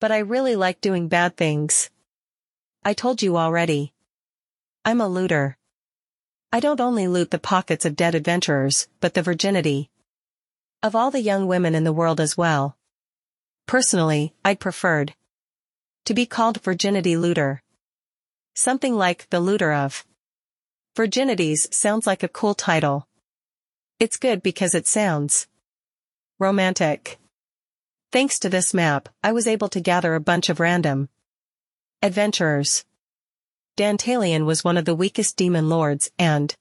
But I really like doing bad things. I told you already. I'm a looter. I don't only loot the pockets of dead adventurers, but the virginity of all the young women in the world as well. Personally, I'd preferred to be called virginity looter. Something like the looter of virginities sounds like a cool title. It's good because it sounds romantic. Thanks to this map, I was able to gather a bunch of random adventurers. Dantalion was one of the weakest demon lords and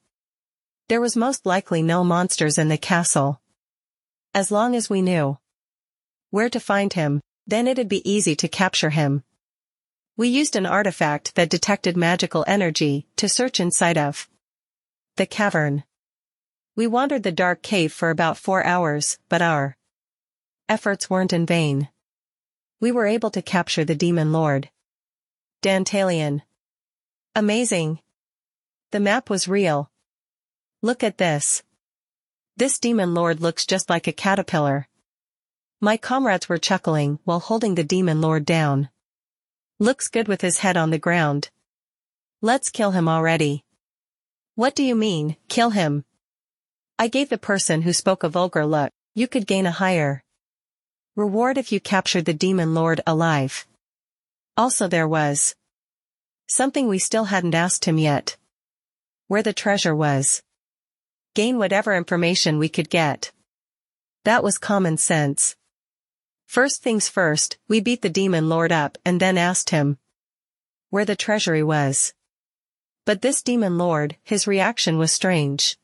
there was most likely no monsters in the castle. As long as we knew where to find him, then it'd be easy to capture him. We used an artifact that detected magical energy to search inside of the cavern. We wandered the dark cave for about four hours, but our efforts weren't in vain. We were able to capture the demon lord. Dantalion. Amazing. The map was real. Look at this. This demon lord looks just like a caterpillar. My comrades were chuckling while holding the demon lord down. Looks good with his head on the ground. Let's kill him already. What do you mean, kill him? I gave the person who spoke a vulgar look, you could gain a higher reward if you captured the demon lord alive. Also there was something we still hadn't asked him yet. Where the treasure was. Gain whatever information we could get. That was common sense. First things first, we beat the demon lord up and then asked him where the treasury was. But this demon lord, his reaction was strange.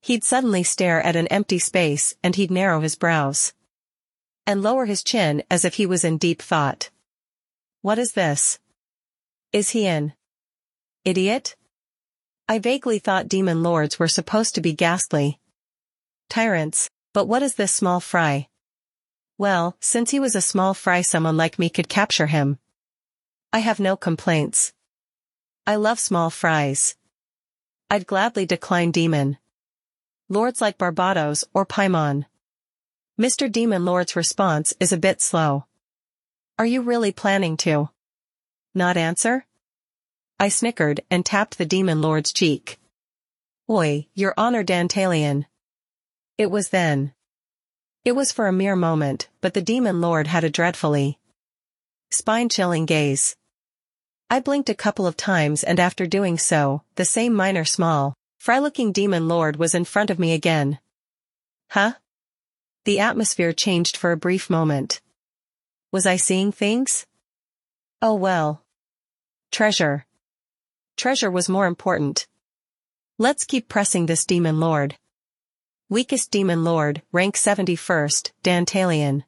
He'd suddenly stare at an empty space and he'd narrow his brows. And lower his chin as if he was in deep thought. What is this? Is he an idiot? I vaguely thought demon lords were supposed to be ghastly. Tyrants, but what is this small fry? Well, since he was a small fry someone like me could capture him. I have no complaints. I love small fries. I'd gladly decline demon lords like Barbatos or Paimon. Mr. Demon Lord's response is a bit slow. Are you really planning to? Not answer? I snickered and tapped the Demon Lord's cheek. Oi, your honor Dantalion. It was then. It was for a mere moment, but the Demon Lord had a dreadfully spine-chilling gaze. I blinked a couple of times and after doing so, the same minor small, Fry-looking demon lord was in front of me again. Huh? The atmosphere changed for a brief moment. Was I seeing things? Oh well. Treasure. Treasure was more important. Let's keep pressing this demon lord. Weakest demon lord, rank 71st, Dantalion.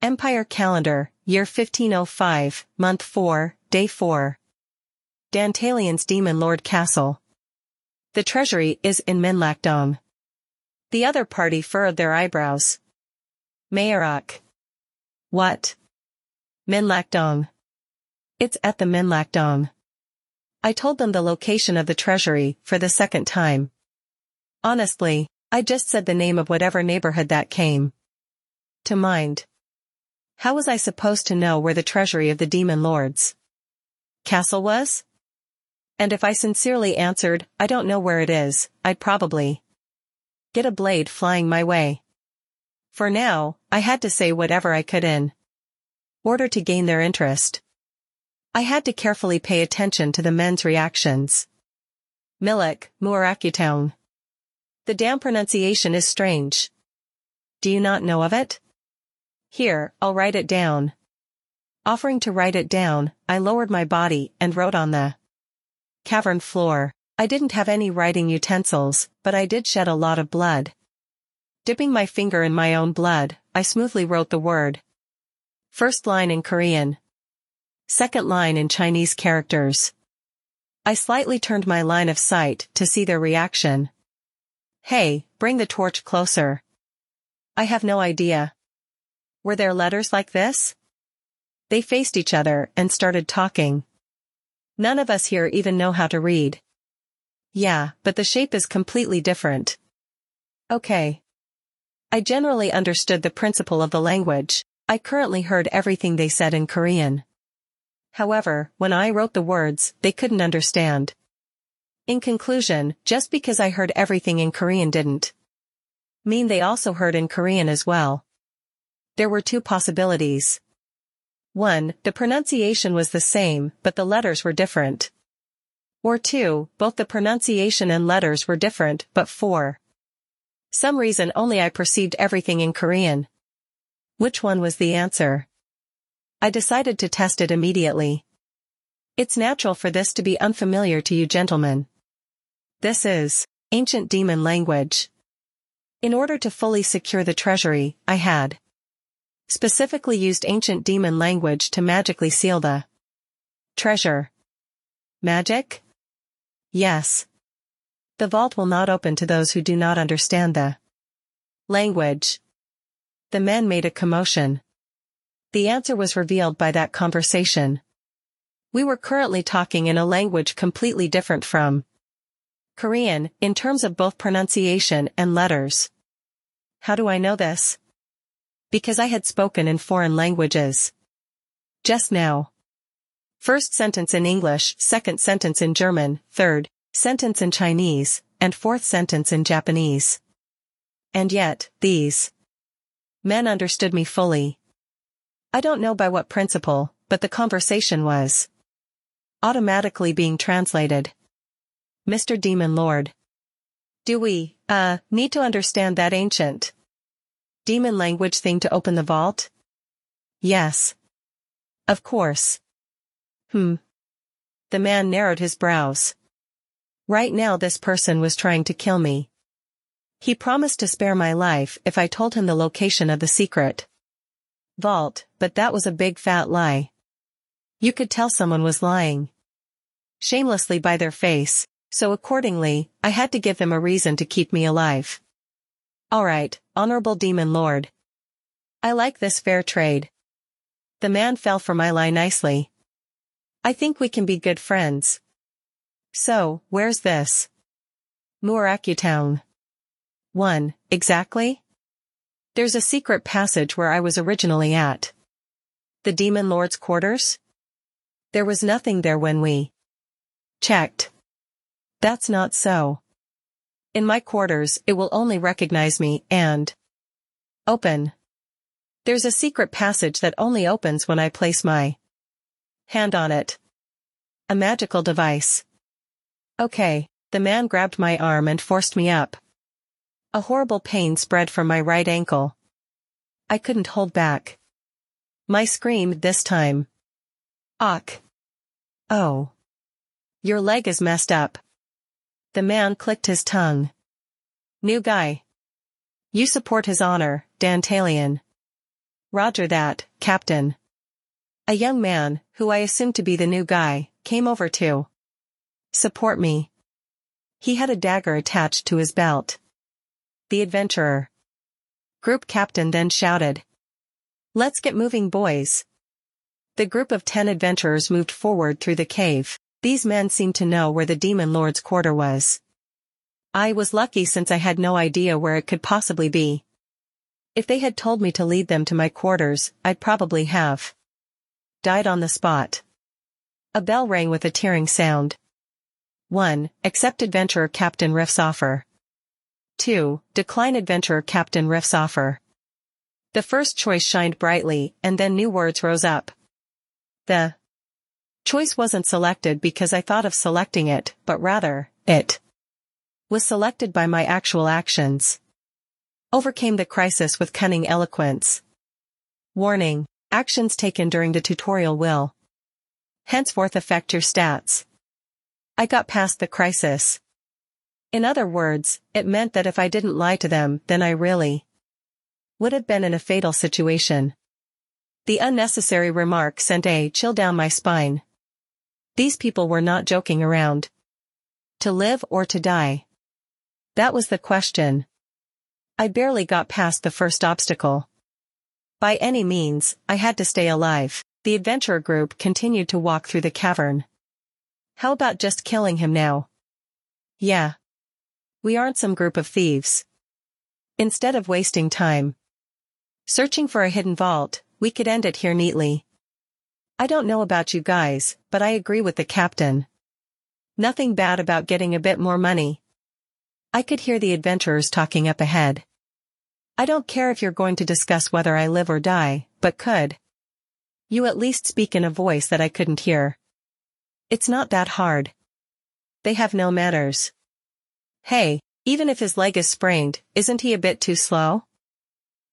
Empire calendar, year 1505, month 4, day 4. Dantalion's demon lord castle. The treasury is in Minlakdong. The other party furrowed their eyebrows. Mayarok. What? Minlakdong. It's at the Minlakdong. I told them the location of the treasury for the second time. Honestly, I just said the name of whatever neighborhood that came to mind. How was I supposed to know where the treasury of the demon lords castle was? And if I sincerely answered, I don't know where it is, I'd probably get a blade flying my way. For now, I had to say whatever I could in order to gain their interest. I had to carefully pay attention to the men's reactions. Milik, Muarakutong. The damn pronunciation is strange. Do you not know of it? Here, I'll write it down. Offering to write it down, I lowered my body and wrote on the cavern floor. I didn't have any writing utensils, but I did shed a lot of blood. Dipping my finger in my own blood, I smoothly wrote the word. First line in Korean. Second line in Chinese characters. I slightly turned my line of sight to see their reaction. Hey, bring the torch closer. I have no idea. Were there letters like this? They faced each other and started talking. None of us here even know how to read. Yeah, but the shape is completely different. Okay. I generally understood the principle of the language. I currently heard everything they said in Korean. However, when I wrote the words, they couldn't understand. In conclusion, just because I heard everything in Korean didn't mean they also heard in Korean as well. There were two possibilities. 1. The pronunciation was the same, but the letters were different. Or 2. Both the pronunciation and letters were different, but 4. some reason only I perceived everything in Korean. Which one was the answer? I decided to test it immediately. It's natural for this to be unfamiliar to you gentlemen. This is ancient demon language. In order to fully secure the treasury, I had specifically used ancient demon language to magically seal the treasure. Magic? Yes. The vault will not open to those who do not understand the language. The men made a commotion. The answer was revealed by that conversation. We were currently talking in a language completely different from Korean, in terms of both pronunciation and letters. How do I know this? Because I had spoken in foreign languages. Just now. First sentence in English, second sentence in German, third, sentence in Chinese, and fourth sentence in Japanese. And yet, these men understood me fully. I don't know by what principle, but the conversation was automatically being translated. Mr. Demon Lord. Do we, uh, need to understand that ancient demon language thing to open the vault? Yes. Of course. Hmm. The man narrowed his brows. Right now this person was trying to kill me. He promised to spare my life if I told him the location of the secret vault, but that was a big fat lie. You could tell someone was lying. Shamelessly by their face, so accordingly, I had to give them a reason to keep me alive. Alright, Honorable Demon Lord. I like this fair trade. The man fell for my lie nicely. I think we can be good friends. So, where's this? Town. 1. Exactly? There's a secret passage where I was originally at. The Demon Lord's quarters? There was nothing there when we checked. That's not so. In my quarters, it will only recognize me and open. There's a secret passage that only opens when I place my hand on it. A magical device. Okay, the man grabbed my arm and forced me up. A horrible pain spread from my right ankle. I couldn't hold back. My scream this time. Ach. Oh. Your leg is messed up. The man clicked his tongue. New guy. You support his honor, Dantalion. Roger that, Captain. A young man, who I assumed to be the new guy, came over to support me. He had a dagger attached to his belt. The adventurer. Group captain then shouted. Let's get moving boys. The group of ten adventurers moved forward through the cave. These men seemed to know where the demon lord's quarter was. I was lucky since I had no idea where it could possibly be. If they had told me to lead them to my quarters, I'd probably have died on the spot. A bell rang with a tearing sound. 1. Accept Adventurer Captain Riff's offer. 2. Decline Adventurer Captain Riff's offer. The first choice shined brightly, and then new words rose up. The Choice wasn't selected because I thought of selecting it, but rather, it was selected by my actual actions. Overcame the crisis with cunning eloquence. Warning, actions taken during the tutorial will henceforth affect your stats. I got past the crisis. In other words, it meant that if I didn't lie to them, then I really would have been in a fatal situation. The unnecessary remark sent a chill down my spine. These people were not joking around. To live or to die? That was the question. I barely got past the first obstacle. By any means, I had to stay alive. The adventurer group continued to walk through the cavern. How about just killing him now? Yeah. We aren't some group of thieves. Instead of wasting time searching for a hidden vault, we could end it here neatly. I don't know about you guys, but I agree with the captain. Nothing bad about getting a bit more money. I could hear the adventurers talking up ahead. I don't care if you're going to discuss whether I live or die, but could. You at least speak in a voice that I couldn't hear. It's not that hard. They have no manners. Hey, even if his leg is sprained, isn't he a bit too slow?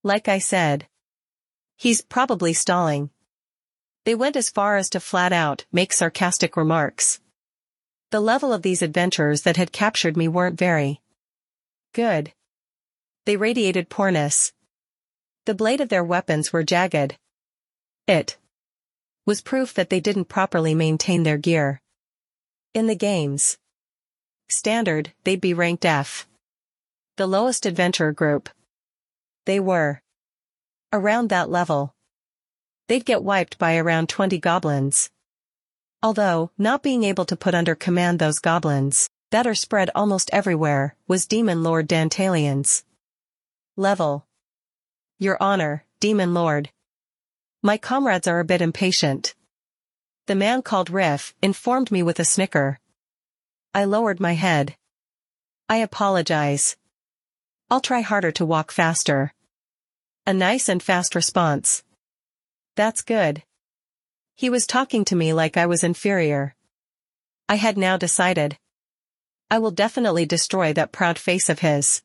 Like I said. He's probably stalling. They went as far as to flat out make sarcastic remarks. The level of these adventurers that had captured me weren't very good. They radiated poorness. The blade of their weapons were jagged. It was proof that they didn't properly maintain their gear. In the games. Standard, they'd be ranked F. The lowest adventurer group. They were. Around that level. They'd get wiped by around 20 goblins. Although, not being able to put under command those goblins, that are spread almost everywhere, was Demon Lord Dantalian's. Level. Your honor, Demon Lord. My comrades are a bit impatient. The man called Riff informed me with a snicker. I lowered my head. I apologize. I'll try harder to walk faster. A nice and fast response. That's good. He was talking to me like I was inferior. I had now decided. I will definitely destroy that proud face of his.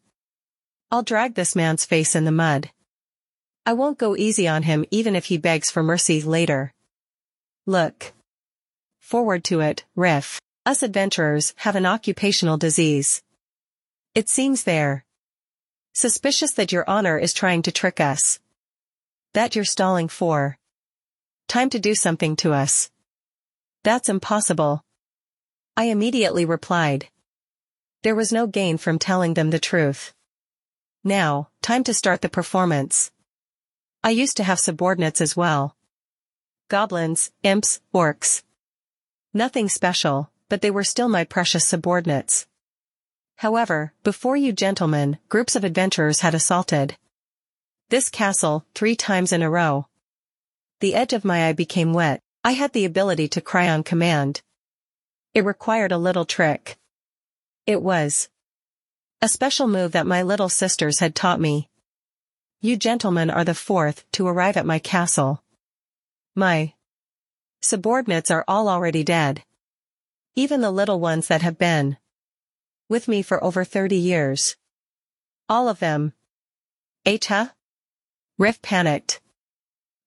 I'll drag this man's face in the mud. I won't go easy on him even if he begs for mercy later. Look. Forward to it, Riff. Us adventurers have an occupational disease. It seems they're suspicious that your honor is trying to trick us. That you're stalling for. Time to do something to us. That's impossible. I immediately replied. There was no gain from telling them the truth. Now, time to start the performance. I used to have subordinates as well. Goblins, imps, orcs. Nothing special, but they were still my precious subordinates. However, before you gentlemen, groups of adventurers had assaulted this castle three times in a row. The edge of my eye became wet, I had the ability to cry on command. It required a little trick. It was a special move that my little sisters had taught me. You gentlemen are the fourth to arrive at my castle. My subordinates are all already dead. Even the little ones that have been with me for over 30 years. All of them. Eta? Riff panicked.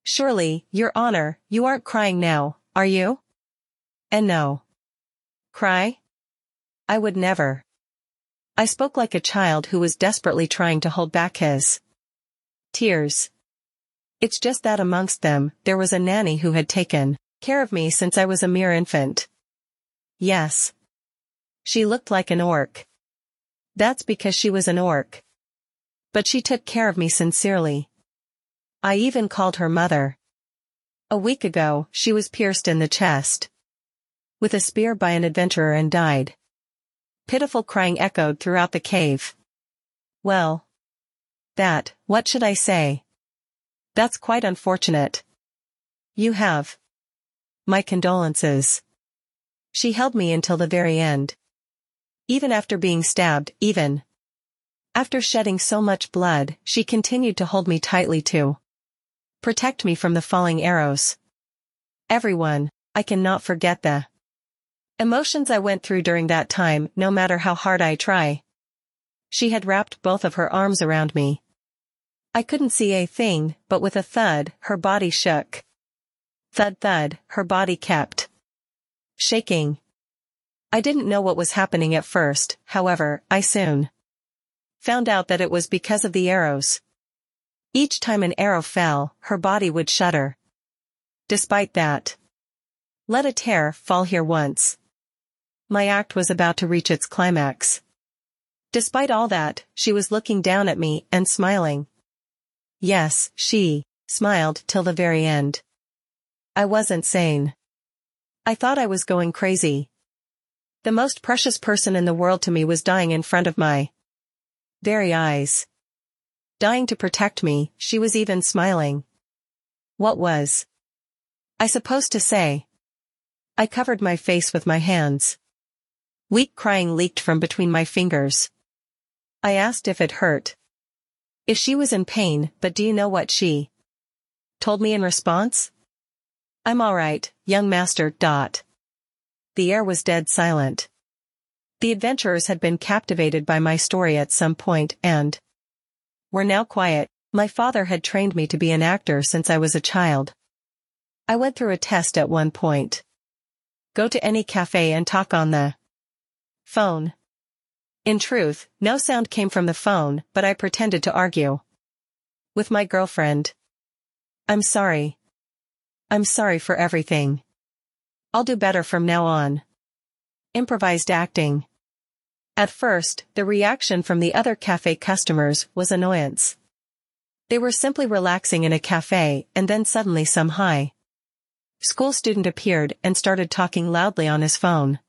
Surely, your honor, you aren't crying now, are you? And no. Cry? I would never. I spoke like a child who was desperately trying to hold back his tears. It's just that amongst them, there was a nanny who had taken care of me since I was a mere infant. Yes. She looked like an orc. That's because she was an orc. But she took care of me sincerely. I even called her mother. A week ago, she was pierced in the chest. With a spear by an adventurer and died. Pitiful crying echoed throughout the cave. Well, that, what should I say? That's quite unfortunate. You have. My condolences. She held me until the very end. Even after being stabbed, even. After shedding so much blood, she continued to hold me tightly to protect me from the falling arrows. Everyone, I cannot forget the emotions I went through during that time, no matter how hard I try. She had wrapped both of her arms around me. I couldn't see a thing, but with a thud, her body shook. Thud thud, her body kept shaking. I didn't know what was happening at first, however, I soon found out that it was because of the arrows. Each time an arrow fell, her body would shudder. Despite that, let a tear fall here once. My act was about to reach its climax. Despite all that, she was looking down at me and smiling. Yes, she smiled till the very end. I wasn't sane. I thought I was going crazy. The most precious person in the world to me was dying in front of my very eyes. Dying to protect me, she was even smiling. What was I supposed to say? I covered my face with my hands. Weak crying leaked from between my fingers. I asked if it hurt. If she was in pain, but do you know what she told me in response? I'm alright, young master. Dot. The air was dead silent. The adventurers had been captivated by my story at some point and were now quiet. My father had trained me to be an actor since I was a child. I went through a test at one point. Go to any cafe and talk on the phone. In truth, no sound came from the phone, but I pretended to argue. With my girlfriend. I'm sorry. I'm sorry for everything. I'll do better from now on. Improvised acting. At first, the reaction from the other cafe customers was annoyance. They were simply relaxing in a cafe and then suddenly some high school student appeared and started talking loudly on his phone.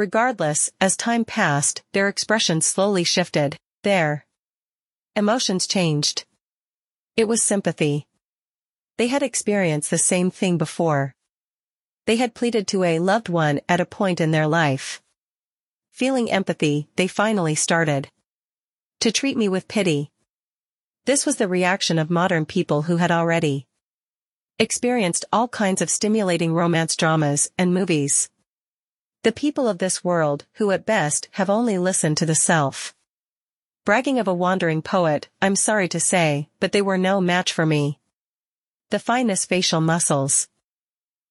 Regardless, as time passed, their expressions slowly shifted, their emotions changed. It was sympathy. They had experienced the same thing before. They had pleaded to a loved one at a point in their life. Feeling empathy, they finally started to treat me with pity. This was the reaction of modern people who had already experienced all kinds of stimulating romance dramas and movies. The people of this world, who at best have only listened to the self. Bragging of a wandering poet, I'm sorry to say, but they were no match for me. The finest facial muscles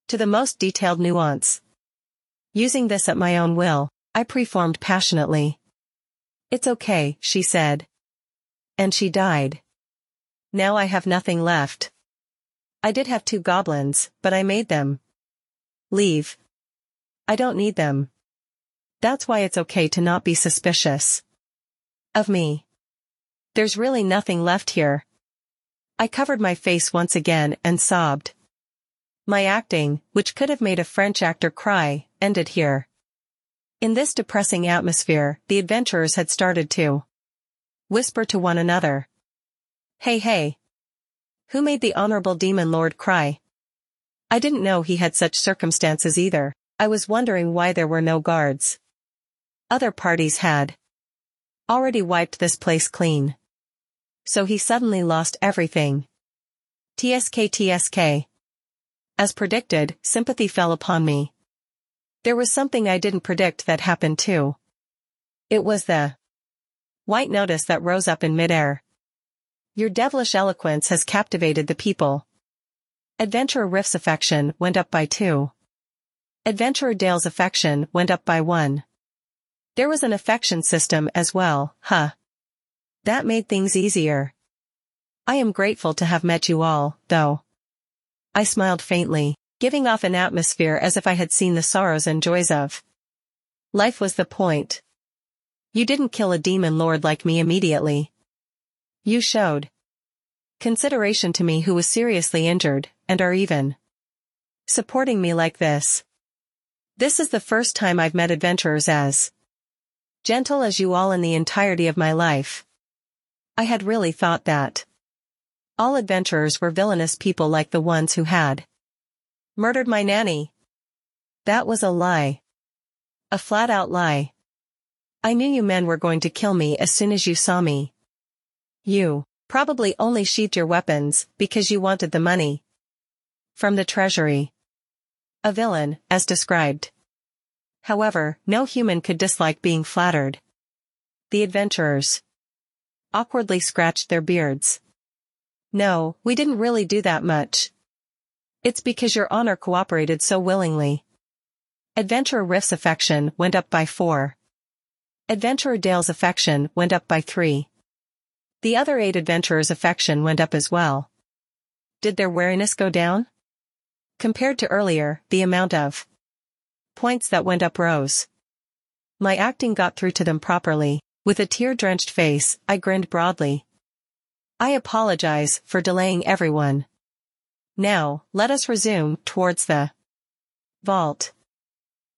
to the most detailed nuance. Using this at my own will, I preformed passionately. It's okay, she said. And she died. Now I have nothing left. I did have two goblins, but I made them. Leave. I don't need them. That's why it's okay to not be suspicious. Of me. There's really nothing left here. I covered my face once again and sobbed. My acting, which could have made a French actor cry, ended here. In this depressing atmosphere, the adventurers had started to whisper to one another. Hey hey. Who made the honorable demon lord cry? I didn't know he had such circumstances either, I was wondering why there were no guards. Other parties had already wiped this place clean. So he suddenly lost everything. TSK TSK. As predicted, sympathy fell upon me. There was something I didn't predict that happened too. It was the white notice that rose up in midair. Your devilish eloquence has captivated the people. Adventurer Riff's affection went up by two. Adventurer Dale's affection went up by one. There was an affection system as well, huh? That made things easier. I am grateful to have met you all, though. I smiled faintly, giving off an atmosphere as if I had seen the sorrows and joys of. Life was the point. You didn't kill a demon lord like me immediately. You showed consideration to me who was seriously injured, and are even supporting me like this. This is the first time I've met adventurers as gentle as you all in the entirety of my life. I had really thought that. All adventurers were villainous people like the ones who had murdered my nanny. That was a lie. A flat-out lie. I knew you men were going to kill me as soon as you saw me. You probably only sheathed your weapons because you wanted the money. From the treasury. A villain, as described. However, no human could dislike being flattered. The adventurers awkwardly scratched their beards. No, we didn't really do that much. It's because your honor cooperated so willingly. Adventurer Riff's affection went up by four. Adventurer Dale's affection went up by three. The other eight adventurers' affection went up as well. Did their wariness go down? Compared to earlier, the amount of points that went up rose. My acting got through to them properly. With a tear-drenched face, I grinned broadly. I apologize for delaying everyone. Now, let us resume towards the vault.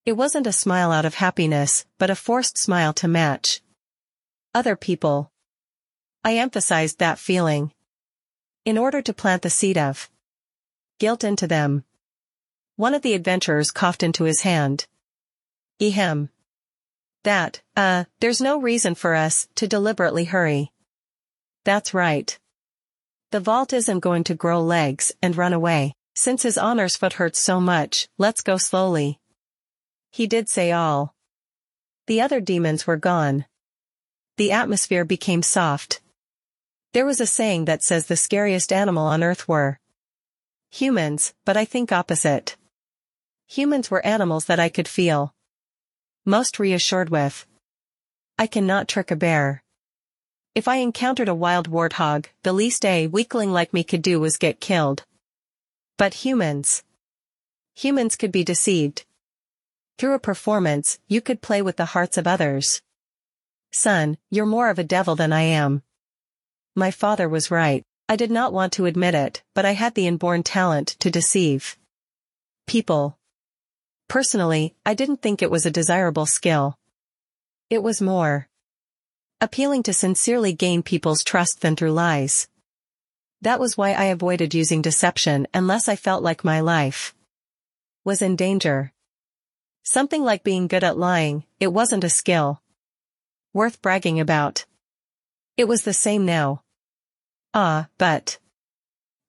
It wasn't a smile out of happiness, but a forced smile to match other people. I emphasized that feeling. In order to plant the seed of guilt into them. One of the adventurers coughed into his hand. Ehem. That, uh, there's no reason for us to deliberately hurry. That's right. The vault isn't going to grow legs and run away. Since his honor's foot hurts so much, let's go slowly. He did say all. The other demons were gone. The atmosphere became soft. There was a saying that says the scariest animal on earth were humans, but I think opposite. Humans were animals that I could feel. Most reassured with. I cannot trick a bear. If I encountered a wild warthog, the least a weakling like me could do was get killed. But humans. Humans could be deceived. Through a performance, you could play with the hearts of others. Son, you're more of a devil than I am. My father was right. I did not want to admit it, but I had the inborn talent to deceive. People. Personally, I didn't think it was a desirable skill. It was more appealing to sincerely gain people's trust than through lies. That was why I avoided using deception unless I felt like my life was in danger. Something like being good at lying, it wasn't a skill. Worth bragging about. It was the same now. Ah, but.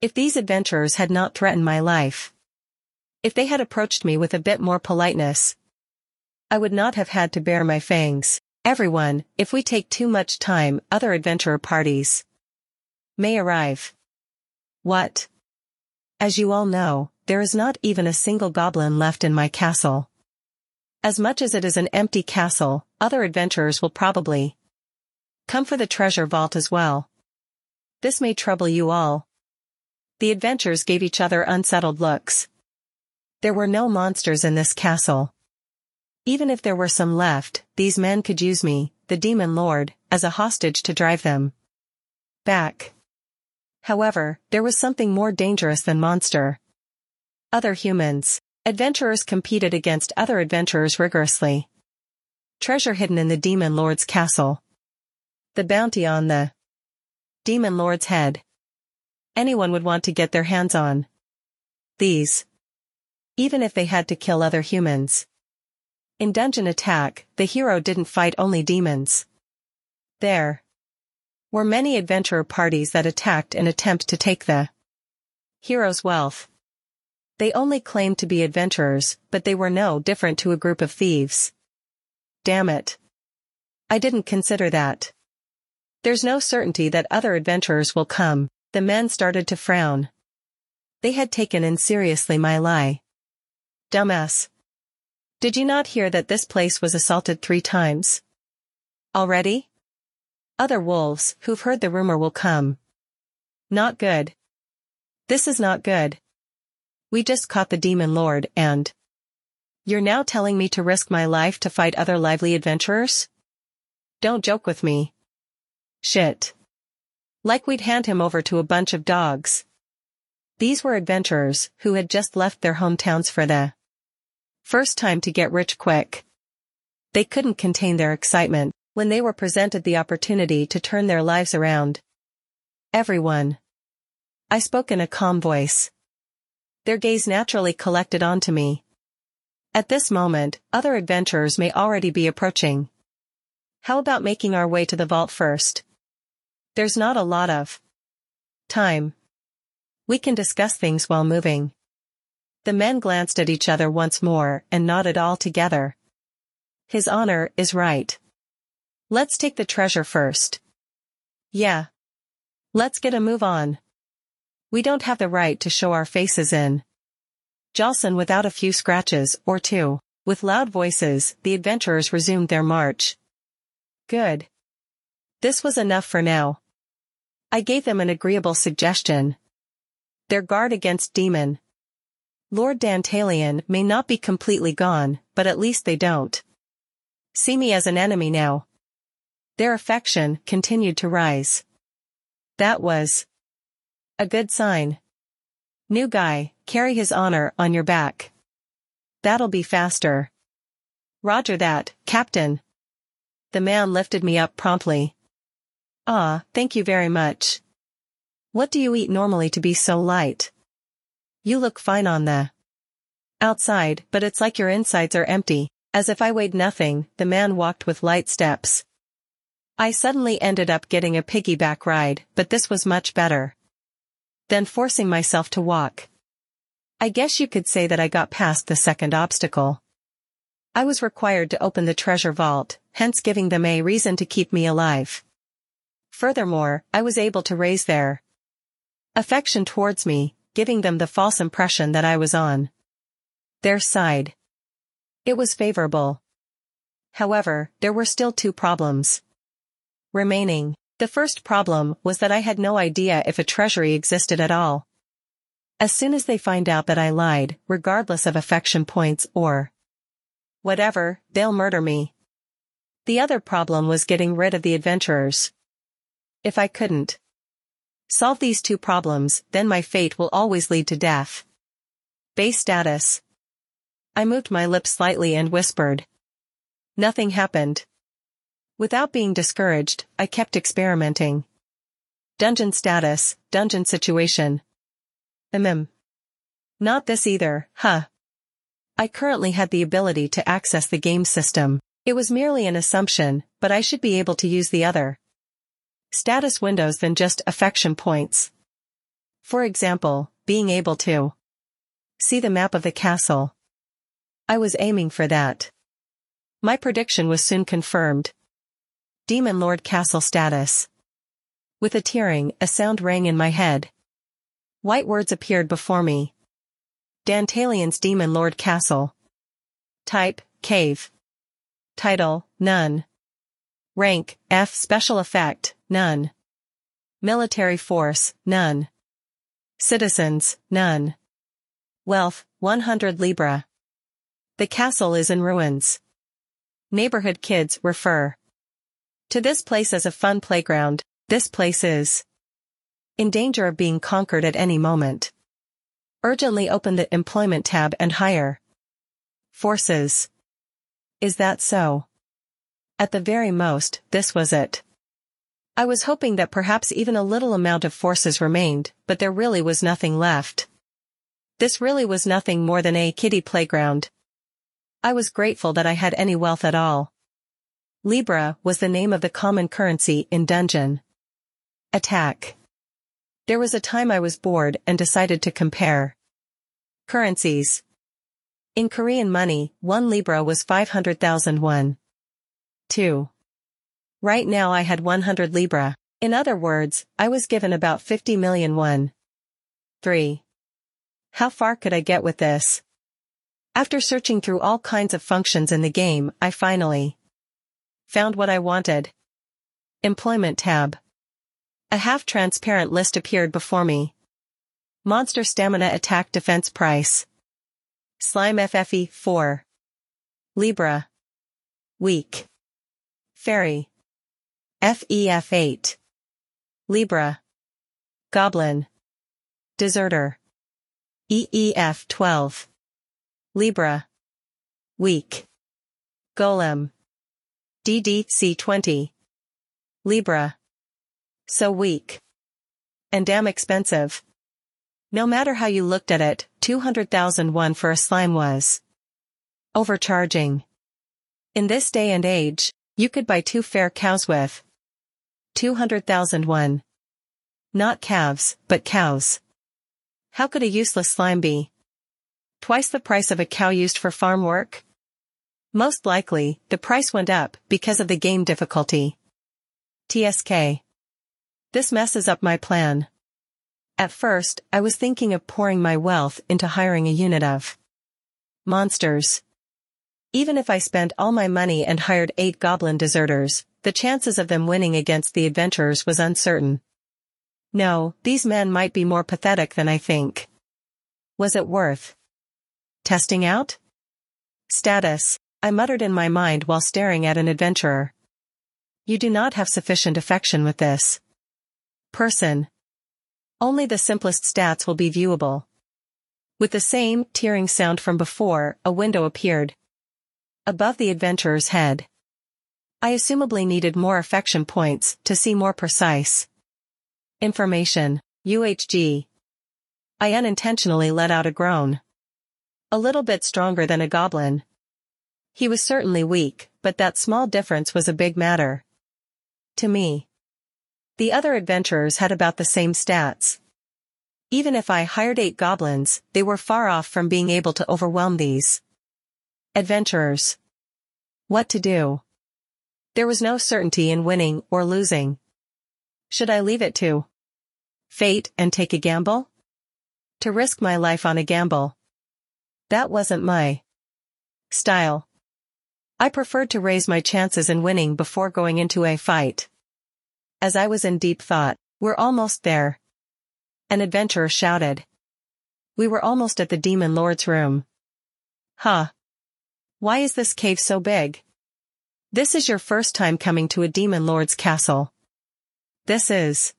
If these adventurers had not threatened my life. If they had approached me with a bit more politeness. I would not have had to bare my fangs. Everyone, if we take too much time, other adventurer parties may arrive. What? As you all know, there is not even a single goblin left in my castle. As much as it is an empty castle, other adventurers will probably come for the treasure vault as well. This may trouble you all. The adventurers gave each other unsettled looks. There were no monsters in this castle. Even if there were some left, these men could use me, the demon lord, as a hostage to drive them back. However, there was something more dangerous than monster. Other humans. Adventurers competed against other adventurers rigorously. Treasure hidden in the demon lord's castle. The bounty on the demon lord's head. Anyone would want to get their hands on. These. Even if they had to kill other humans. In Dungeon Attack, the hero didn't fight only demons. There were many adventurer parties that attacked in attempt to take the hero's wealth. They only claimed to be adventurers, but they were no different to a group of thieves. Damn it. I didn't consider that. There's no certainty that other adventurers will come, the men started to frown. They had taken in seriously my lie. Dumbass. Did you not hear that this place was assaulted three times? Already? Other wolves, who've heard the rumor will come. Not good. This is not good. We just caught the demon lord and... You're now telling me to risk my life to fight other lively adventurers? Don't joke with me. Shit. Like we'd hand him over to a bunch of dogs. These were adventurers who had just left their hometowns for the First time to get rich quick. They couldn't contain their excitement when they were presented the opportunity to turn their lives around. Everyone. I spoke in a calm voice. Their gaze naturally collected onto me. At this moment, other adventurers may already be approaching. How about making our way to the vault first? There's not a lot of time. We can discuss things while moving. The men glanced at each other once more and nodded all together. His honor is right. Let's take the treasure first. Yeah. Let's get a move on. We don't have the right to show our faces in. Jalson without a few scratches, or two. With loud voices, the adventurers resumed their march. Good. This was enough for now. I gave them an agreeable suggestion. Their guard against demon, Lord Dantalion may not be completely gone, but at least they don't see me as an enemy now. Their affection continued to rise. That was a good sign. New guy, carry his honor on your back. That'll be faster. Roger that, Captain. The man lifted me up promptly. Ah, thank you very much. What do you eat normally to be so light? You look fine on the outside, but it's like your insides are empty. As if I weighed nothing, the man walked with light steps. I suddenly ended up getting a piggyback ride, but this was much better. than forcing myself to walk. I guess you could say that I got past the second obstacle. I was required to open the treasure vault, hence giving them a reason to keep me alive. Furthermore, I was able to raise their affection towards me, giving them the false impression that I was on their side. It was favorable. However, there were still two problems remaining. The first problem was that I had no idea if a treasury existed at all. As soon as they find out that I lied, regardless of affection points or whatever, they'll murder me. The other problem was getting rid of the adventurers. If I couldn't solve these two problems, then my fate will always lead to death. Base status. I moved my lips slightly and whispered. Nothing happened. Without being discouraged, I kept experimenting. Dungeon status, dungeon situation. Mm. Not this either, huh? I currently had the ability to access the game system. It was merely an assumption, but I should be able to use the other status windows than just affection points. For example, being able to see the map of the castle. I was aiming for that. My prediction was soon confirmed. Demon Lord Castle status. With a tearing, a sound rang in my head. White words appeared before me. Dantalion's Demon Lord Castle. Type, Cave. Title, None. Rank, F Special Effect, None. Military Force, None. Citizens, None. Wealth, 100 Libra. The castle is in ruins. Neighborhood kids refer to this place as a fun playground, this place is in danger of being conquered at any moment. Urgently open the Employment tab and hire. Forces. Is that so? At the very most, this was it. I was hoping that perhaps even a little amount of forces remained, but there really was nothing left. This really was nothing more than a kiddie playground. I was grateful that I had any wealth at all. Libra was the name of the common currency in Dungeon. Attack. There was a time I was bored and decided to compare. Currencies. In Korean money, 1 Libra was 500,000 won. 2. Right now I had 100 Libra. In other words, I was given about 50 million won. 3. How far could I get with this? After searching through all kinds of functions in the game, I finally found what I wanted. Employment tab. A half-transparent list appeared before me. Monster Stamina Attack Defense Price. Slime FFE 4. Libra. Weak. Fairy. FEF 8. Libra. Goblin. Deserter. EEF 12. Libra. Weak. Golem. DDC 20. Libra. So weak. And damn expensive. No matter how you looked at it, 200,001 for a slime was overcharging. In this day and age, you could buy two fair cows with 200,001. Not calves, but cows. How could a useless slime be? Twice the price of a cow used for farm work? Most likely, the price went up because of the game difficulty. TSK. This messes up my plan. At first, I was thinking of pouring my wealth into hiring a unit of monsters. Even if I spent all my money and hired eight goblin deserters, the chances of them winning against the adventurers was uncertain. No, these men might be more pathetic than I think. Was it worth testing out? Status, I muttered in my mind while staring at an adventurer. You do not have sufficient affection with this person. Only the simplest stats will be viewable. With the same tearing sound from before, a window appeared. Above the adventurer's head. I assumably needed more affection points to see more precise information. UHG. I unintentionally let out a groan. A little bit stronger than a goblin. He was certainly weak, but that small difference was a big matter. To me. The other adventurers had about the same stats. Even if I hired eight goblins, they were far off from being able to overwhelm these. Adventurers. What to do? There was no certainty in winning or losing. Should I leave it to fate and take a gamble? To risk my life on a gamble. That wasn't my style. I preferred to raise my chances in winning before going into a fight. As I was in deep thought, we're almost there. An adventurer shouted. We were almost at the demon lord's room. Huh. Why is this cave so big? This is your first time coming to a demon lord's castle. This is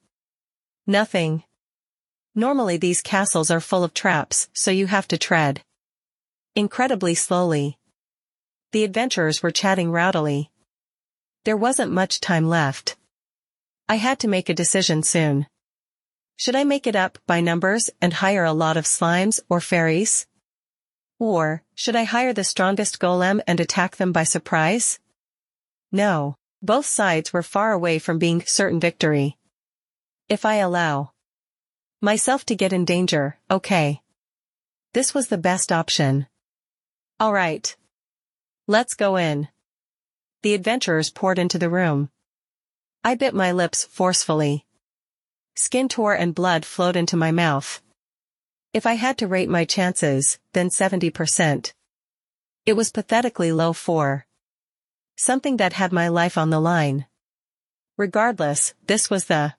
nothing. Normally these castles are full of traps, so you have to tread incredibly slowly. The adventurers were chatting rowdily. There wasn't much time left. I had to make a decision soon. Should I make it up by numbers and hire a lot of slimes or fairies? Or, should I hire the strongest golem and attack them by surprise? No, both sides were far away from being certain victory. If I allow myself to get in danger, okay. This was the best option. Alright. Let's go in. The adventurers poured into the room. I bit my lips forcefully. Skin tore and blood flowed into my mouth. If I had to rate my chances, then 70%. It was pathetically low for something that had my life on the line. Regardless, this was the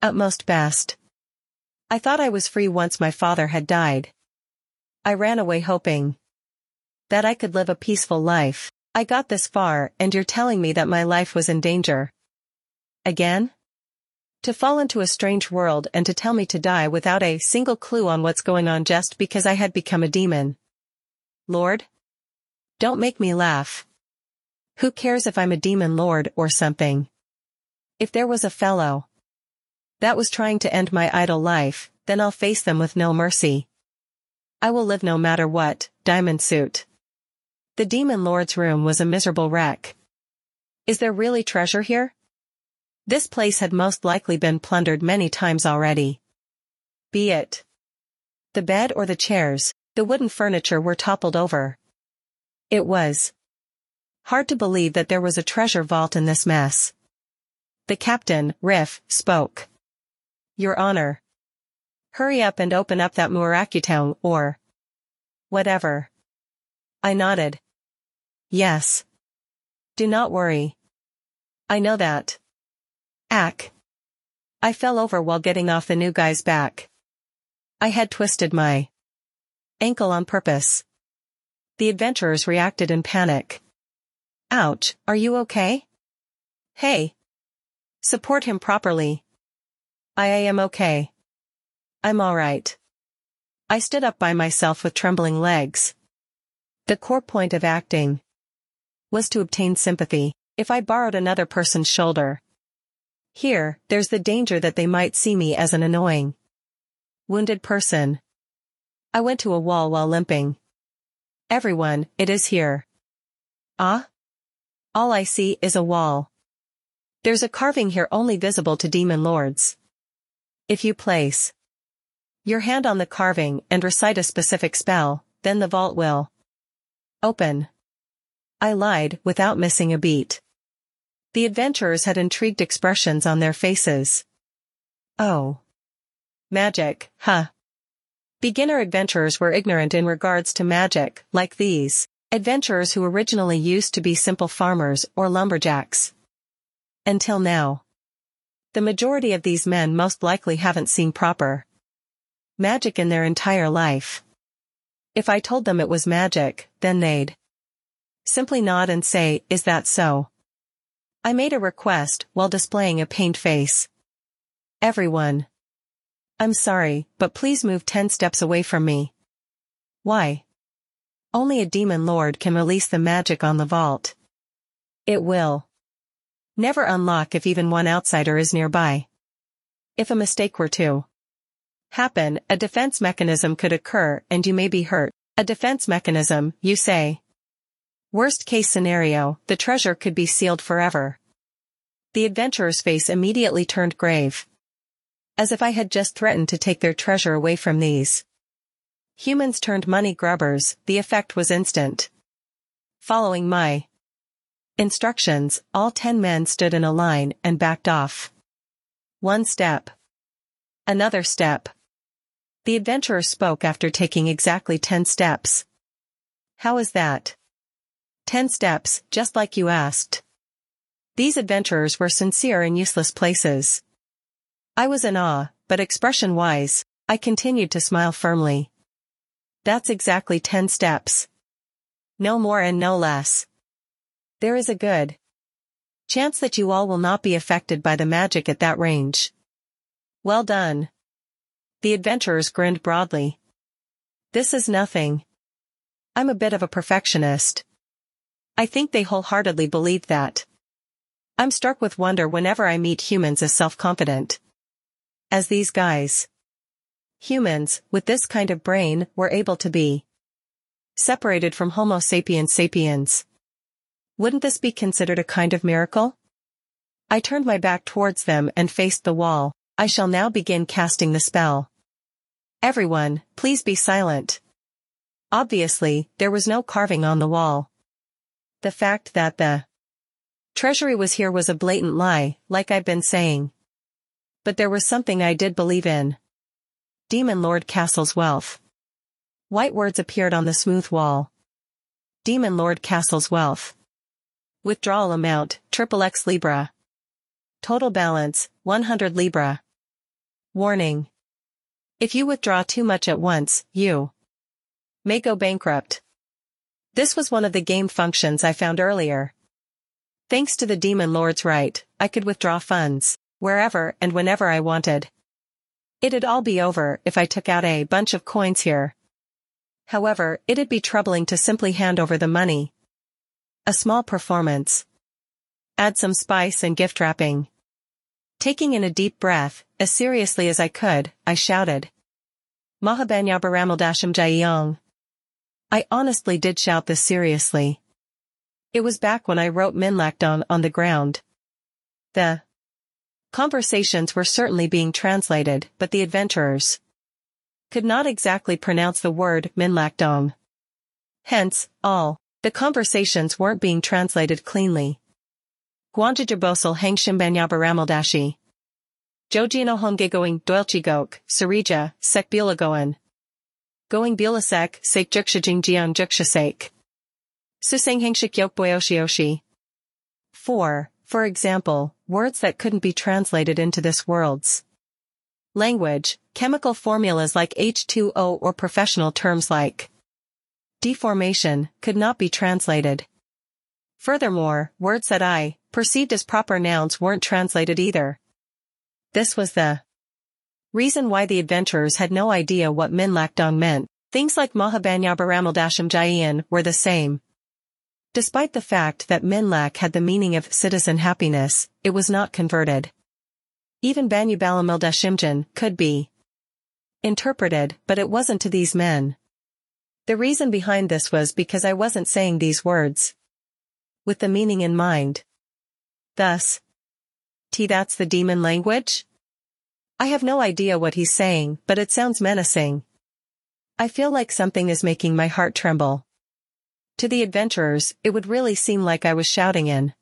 utmost best. I thought I was free once my father had died. I ran away hoping that I could live a peaceful life. I got this far and you're telling me that my life was in danger. Again? To fall into a strange world and to tell me to die without a single clue on what's going on just because I had become a demon. Lord? Don't make me laugh. Who cares if I'm a demon lord or something? If there was a fellow that was trying to end my idle life, then I'll face them with no mercy. I will live no matter what, diamond suit. The demon lord's room was a miserable wreck. Is there really treasure here? This place had most likely been plundered many times already. Be it the bed or the chairs, the wooden furniture were toppled over. It was hard to believe that there was a treasure vault in this mess. The captain, Riff, spoke. Your Honor. Hurry up and open up that Murakutong or whatever. I nodded. Yes. Do not worry. I know that. Ack. I fell over while getting off the new guy's back. I had twisted my ankle on purpose. The adventurers reacted in panic. Ouch, are you okay? Hey. Support him properly. I am okay. I'm alright. I stood up by myself with trembling legs. The core point of acting was to obtain sympathy, if I borrowed another person's shoulder. Here, there's the danger that they might see me as an annoying, wounded person. I went to a wall while limping. Everyone, it is here. Ah? All I see is a wall. There's a carving here only visible to demon lords. If you place your hand on the carving and recite a specific spell, then the vault will open. I lied without missing a beat. The adventurers had intrigued expressions on their faces. Oh. Magic, huh? Beginner adventurers were ignorant in regards to magic, like these, adventurers who originally used to be simple farmers or lumberjacks. Until now. The majority of these men most likely haven't seen proper magic in their entire life. If I told them it was magic, then they'd Simply nod and say, is that so? I made a request while displaying a pained face. Everyone. I'm sorry, but please move 10 steps away from me. Why? Only a demon lord can release the magic on the vault. It will. Never unlock if even one outsider is nearby. If a mistake were to happen, a defense mechanism could occur and you may be hurt. A defense mechanism, you say. Worst case scenario, the treasure could be sealed forever. The adventurer's face immediately turned grave. As if I had just threatened to take their treasure away from these. Humans turned money grubbers, the effect was instant. Following my instructions, all ten men stood in a line and backed off. One step. Another step. The adventurer spoke after taking exactly ten steps. How is that? Ten steps, just like you asked. These adventurers were sincere in useless places. I was in awe, but expression-wise, I continued to smile firmly. That's exactly ten steps. No more and no less. There is a good chance that you all will not be affected by the magic at that range. Well done. The adventurers grinned broadly. This is nothing. I'm a bit of a perfectionist. I think they wholeheartedly believe that. I'm struck with wonder whenever I meet humans as self-confident. As these guys. Humans, with this kind of brain, were able to be separated from Homo sapiens sapiens. Wouldn't this be considered a kind of miracle? I turned my back towards them and faced the wall. I shall now begin casting the spell. Everyone, please be silent. Obviously, there was no carving on the wall. The fact that the treasury was here was a blatant lie, like I've been saying. But there was something I did believe in. Demon Lord Castle's wealth. White words appeared on the smooth wall. Demon Lord Castle's wealth. Withdrawal amount, triple X Libra. Total balance, 100 Libra. Warning. If you withdraw too much at once, you may go bankrupt. This was one of the game functions I found earlier. Thanks to the Demon Lord's right, I could withdraw funds, wherever and whenever I wanted. It'd all be over if I took out a bunch of coins here. However, it'd be troubling to simply hand over the money, a small performance. Add some spice and gift wrapping. Taking in a deep breath, as seriously as I could, I shouted. Mahabanyabaramaldasham Jayong. I honestly did shout this seriously. It was back when I wrote Minlakdong on the ground. The conversations were certainly being translated, but the adventurers could not exactly pronounce the word Minlakdong. Hence, all the conversations weren't being translated cleanly. Guanjajabosal hangshimbanyabaramildashi. Jojino hongegoing doilchigok, sarija, sek bilagoan. Going bilasek, sek jukshajing jian jukshasek. Susang hangshik boyoshioshi. 4. For example, words that couldn't be translated into this world's language, chemical formulas like H2O or professional terms like deformation, could not be translated. Furthermore, words that I, perceived as proper nouns weren't translated either. This was the reason why the adventurers had no idea what Minlakdong meant. Things like Mahabanyabaramaldasham Jayan were the same. Despite the fact that Minlak had the meaning of citizen happiness, it was not converted. Even Banyubalamildashimjan could be interpreted, but it wasn't to these men. The reason behind this was because I wasn't saying these words. With the meaning in mind. Thus. T that's the demon language? I have no idea what he's saying, but it sounds menacing. I feel like something is making my heart tremble. To the adventurers, it would really seem like I was shouting in.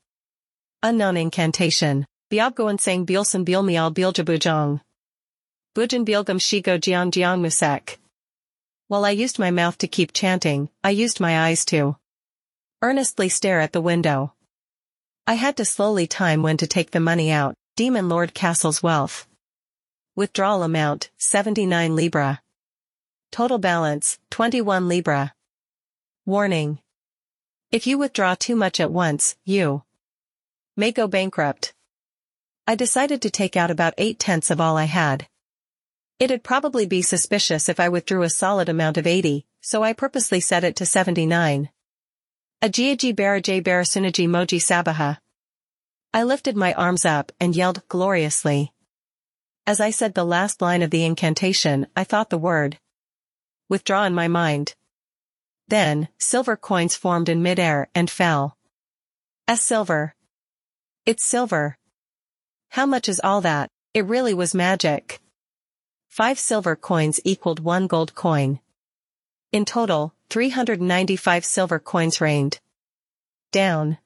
Unknown incantation. Biabgoan saying Bielsen Bielmial Biljabujong. Bujan Bielgam Shigo Jiang Jiang Musek. While I used my mouth to keep chanting, I used my eyes to earnestly stare at the window. I had to slowly time when to take the money out, Demon Lord Castle's wealth. Withdrawal amount, 79 Libra. Total balance, 21 Libra. Warning. If you withdraw too much at once, you may go bankrupt. I decided to take out about eight tenths of all I had. It'd probably be suspicious if I withdrew a solid amount of 80, so I purposely set it to 79. Ajiaji Barajay Barasunaji Moji Sabaha. I lifted my arms up and yelled gloriously. As I said the last line of the incantation, I thought the word withdraw in my mind. Then, silver coins formed in midair and fell. S silver. It's silver. How much is all that? It really was magic. Five silver coins equaled one gold coin. In total, 395 silver coins rained. Down.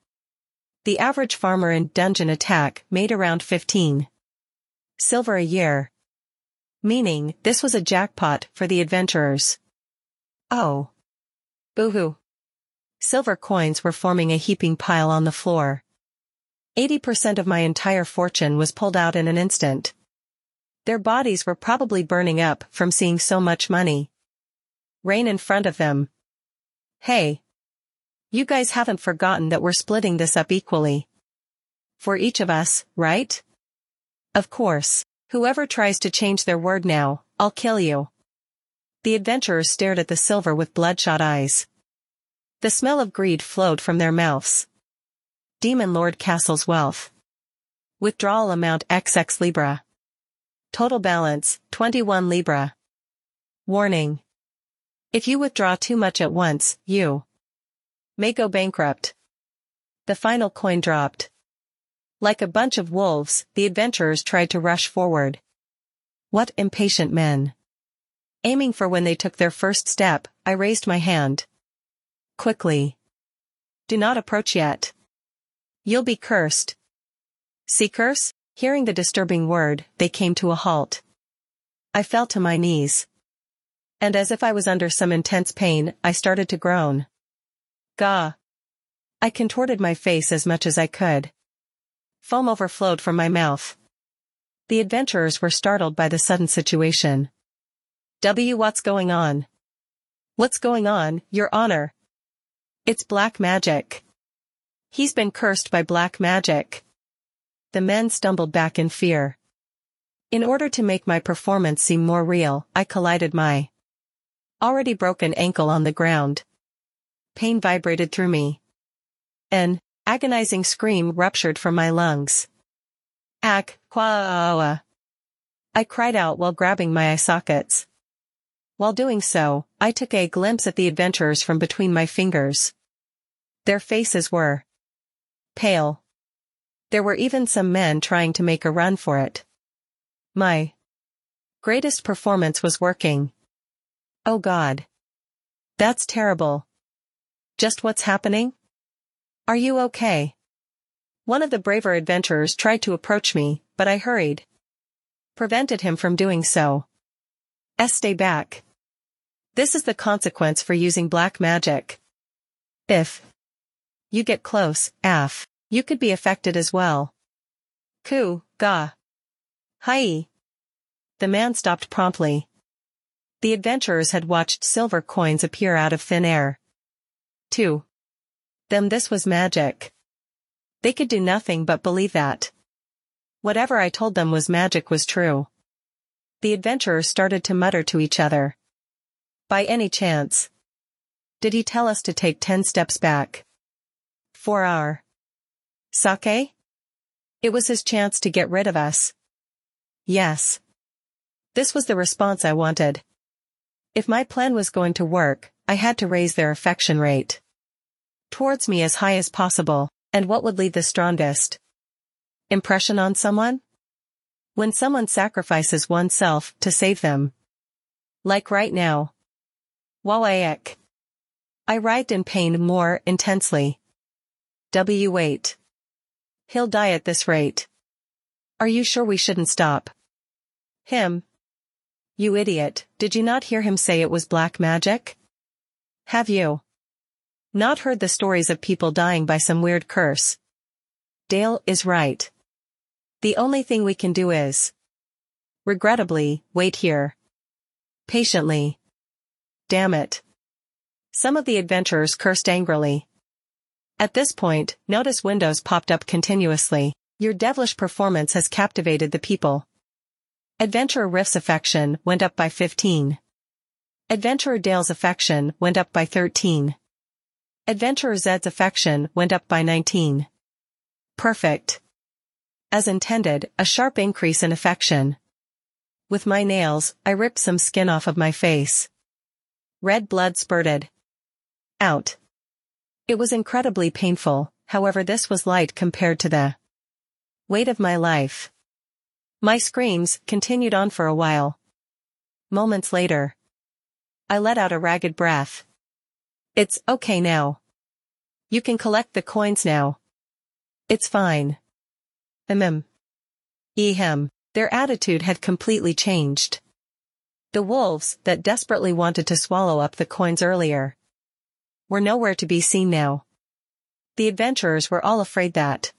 The average farmer in Dungeon Attack made around 15 silver a year. Meaning, this was a jackpot for the adventurers. Oh. Boohoo. Silver coins were forming a heaping pile on the floor. 80% of my entire fortune was pulled out in an instant. Their bodies were probably burning up from seeing so much money. Rain in front of them. Hey. You guys haven't forgotten that we're splitting this up equally. For each of us, right? Of course. Whoever tries to change their word now, I'll kill you. The adventurers stared at the silver with bloodshot eyes. The smell of greed flowed from their mouths. Demon Lord Castle's wealth. Withdrawal amount XX Libra. Total balance, 21 Libra. Warning. If you withdraw too much at once, you may go bankrupt. The final coin dropped. Like a bunch of wolves, the adventurers tried to rush forward. What impatient men. Aiming for when they took their first step, I raised my hand. Quickly. Do not approach yet. You'll be cursed. See curse? Hearing the disturbing word, they came to a halt. I fell to my knees. And as if I was under some intense pain, I started to groan. Gah. I contorted my face as much as I could. Foam overflowed from my mouth. The adventurers were startled by the sudden situation. W. What's going on? What's going on, Your Honor? It's black magic. He's been cursed by black magic. The men stumbled back in fear. In order to make my performance seem more real, I collided my already broken ankle on the ground. Pain vibrated through me. An agonizing scream ruptured from my lungs. Ak, quawa. I cried out while grabbing my eye sockets. While doing so, I took a glimpse at the adventurers from between my fingers. Their faces were pale. There were even some men trying to make a run for it. My greatest performance was working. Oh God. That's terrible. Just what's happening? Are you okay? One of the braver adventurers tried to approach me, but I hurried. Prevented him from doing so. Stay back. This is the consequence for using black magic. If you get close, af, you could be affected as well. Ku, ga. Hi. The man stopped promptly. The adventurers had watched silver coins appear out of thin air. 2 them this was magic. They could do nothing but believe that. Whatever I told them was magic was true. The adventurers started to mutter to each other. By any chance. Did he tell us to take ten steps back? For our sake? It was his chance to get rid of us. Yes. This was the response I wanted. If my plan was going to work, I had to raise their affection rate towards me as high as possible, and what would leave the strongest? Impression on someone? When someone sacrifices oneself to save them. Like right now. Wawaek. I writhed in pain more intensely. W8. He'll die at this rate. Are you sure we shouldn't stop? Him. You idiot, did you not hear him say it was black magic? Have you? Not heard the stories of people dying by some weird curse. Dale is right. The only thing we can do is, regrettably, wait here. Patiently. Damn it. Some of the adventurers cursed angrily. At this point, notice windows popped up continuously. Your devilish performance has captivated the people. Adventurer Riff's affection went up by 15. Adventurer Dale's affection went up by 13. Adventurer Zed's affection went up by 19. Perfect. As intended, a sharp increase in affection. With my nails, I ripped some skin off of my face. Red blood spurted. Out. It was incredibly painful, however this was light compared to the weight of my life. My screams continued on for a while. Moments later. I let out a ragged breath. It's okay now. You can collect the coins now. It's fine. Ahem. Ehem. Their attitude had completely changed. The wolves that desperately wanted to swallow up the coins earlier were nowhere to be seen now. The adventurers were all afraid that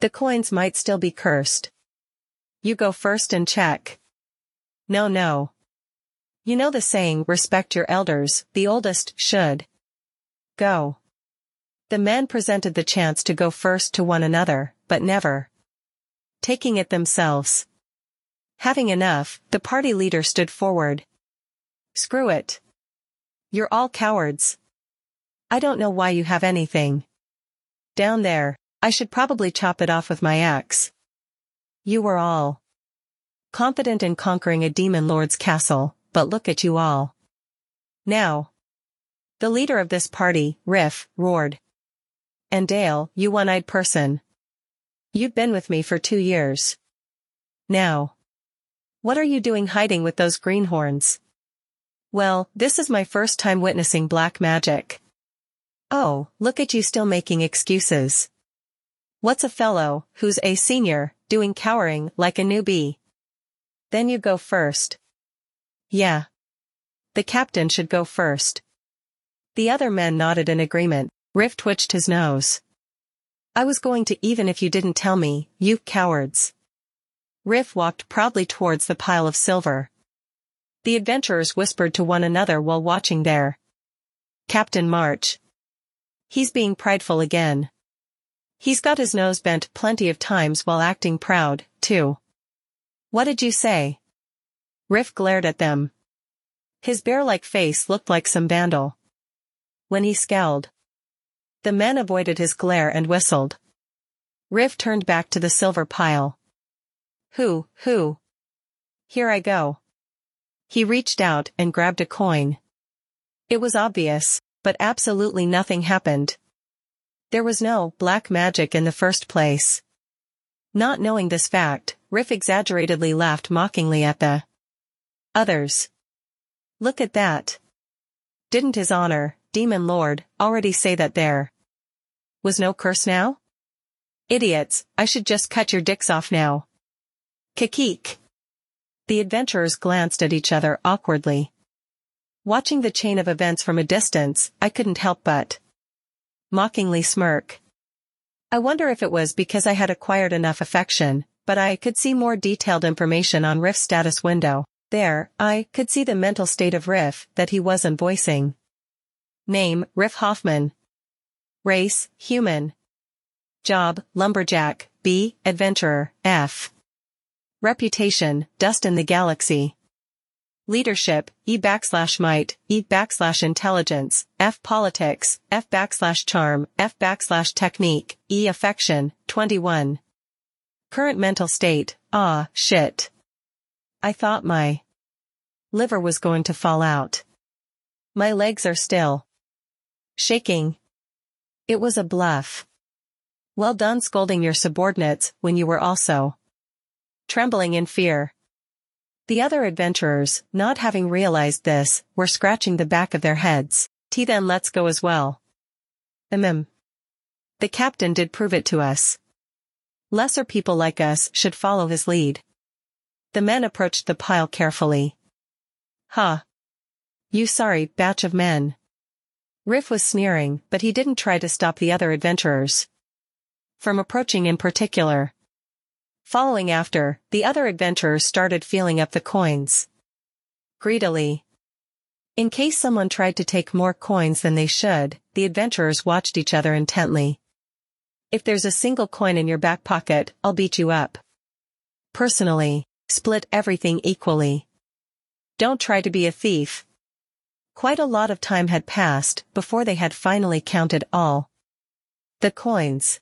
the coins might still be cursed. You go first and check. No no. You know the saying, respect your elders, the oldest should. Go. The men presented the chance to go first to one another, but never taking it themselves. Having enough, the party leader stood forward. Screw it. You're all cowards. I don't know why you have anything. Down there, I should probably chop it off with my axe. You were all confident in conquering a demon lord's castle, but look at you all. Now. The leader of this party, Riff, roared. And Dale, you one-eyed person. You've been with me for two years. Now. What are you doing hiding with those greenhorns? Well, this is my first time witnessing black magic. Oh, look at you still making excuses. What's a fellow, who's a senior, doing cowering like a newbie? Then you go first. Yeah. The captain should go first. The other men nodded in agreement. Riff twitched his nose. I was going to even if you didn't tell me, you cowards. Riff walked proudly towards the pile of silver. The adventurers whispered to one another while watching there. Captain March. He's being prideful again. He's got his nose bent plenty of times while acting proud, too. What did you say? Riff glared at them. His bear-like face looked like some vandal. When he scowled, the men avoided his glare and whistled. Riff turned back to the silver pile. Who, who? Here I go. He reached out and grabbed a coin. It was obvious, but absolutely nothing happened. There was no black magic in the first place. Not knowing this fact, Riff exaggeratedly laughed mockingly at the others. Look at that. Didn't his honor, demon lord, already say that there was no curse now? Idiots, I should just cut your dicks off now. Kikik. The adventurers glanced at each other awkwardly. Watching the chain of events from a distance, I couldn't help but mockingly smirk. I wonder if it was because I had acquired enough affection, but I could see more detailed information on Riff's status window. There, I could see the mental state of Riff that he wasn't voicing. Name, Riff Hoffman. Race, human. Job, lumberjack, B, adventurer, F. Reputation, dust in the galaxy. Leadership, E backslash might, E backslash intelligence, F politics, F backslash charm, F backslash technique, E affection, 21. Current mental state, ah, shit. I thought my liver was going to fall out. My legs are still shaking. It was a bluff. Well done scolding your subordinates when you were also trembling in fear. The other adventurers, not having realized this, were scratching the back of their heads. T then let's go as well. Mm. The captain did prove it to us. Lesser people like us should follow his lead. The men approached the pile carefully. Huh. You sorry batch of men. Riff was sneering, but he didn't try to stop the other adventurers. From approaching in particular. Following after, the other adventurers started feeling up the coins. Greedily. In case someone tried to take more coins than they should, the adventurers watched each other intently. If there's a single coin in your back pocket, I'll beat you up. Personally, split everything equally. Don't try to be a thief. Quite a lot of time had passed before they had finally counted all. The coins.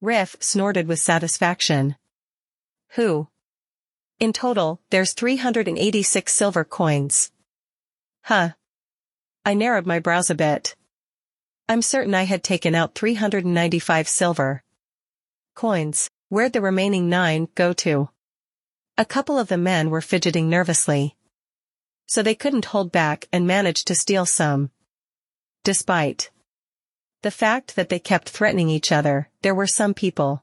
Riff snorted with satisfaction. Who? In total, there's 386 silver coins. Huh. I narrowed my brows a bit. I'm certain I had taken out 395 silver coins. Where'd the remaining nine go to? A couple of the men were fidgeting nervously. So they couldn't hold back and managed to steal some. Despite the fact that they kept threatening each other, there were some people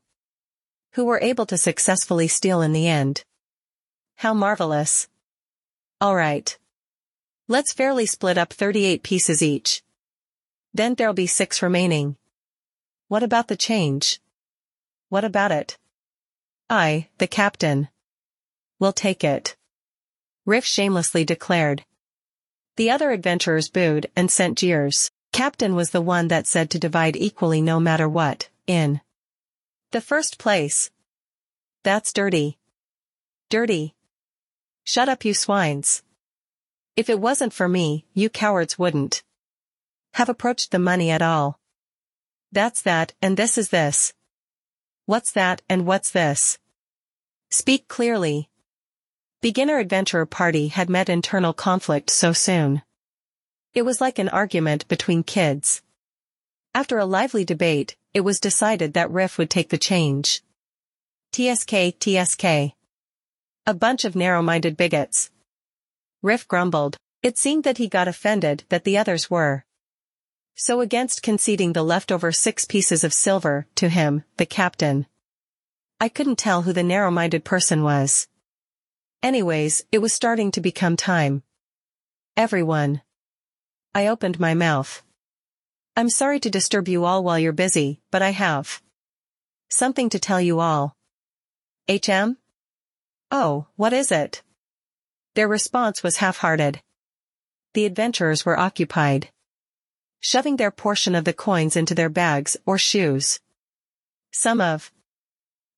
who were able to successfully steal in the end. How marvelous. Alright. Let's fairly split up 38 pieces each. Then there'll be six remaining. What about the change? What about it? I, the captain. Will take it. Riff shamelessly declared. The other adventurers booed and sent jeers. Captain was the one that said to divide equally no matter what, in the first place. That's dirty. Dirty. Shut up you swines. If it wasn't for me, you cowards wouldn't have approached the money at all. That's that and this is this. What's that and what's this? Speak clearly. Beginner Adventurer Party had met internal conflict so soon. It was like an argument between kids. After a lively debate, it was decided that Riff would take the change. TSK, TSK. A bunch of narrow-minded bigots. Riff grumbled. It seemed that he got offended that the others were. So against conceding the leftover six pieces of silver to him, the captain. I couldn't tell who the narrow-minded person was. Anyways, it was starting to become time. Everyone. I opened my mouth. I'm sorry to disturb you all while you're busy, but I have something to tell you all. HM? Oh, what is it? Their response was half-hearted. The adventurers were occupied shoving their portion of the coins into their bags or shoes. Some of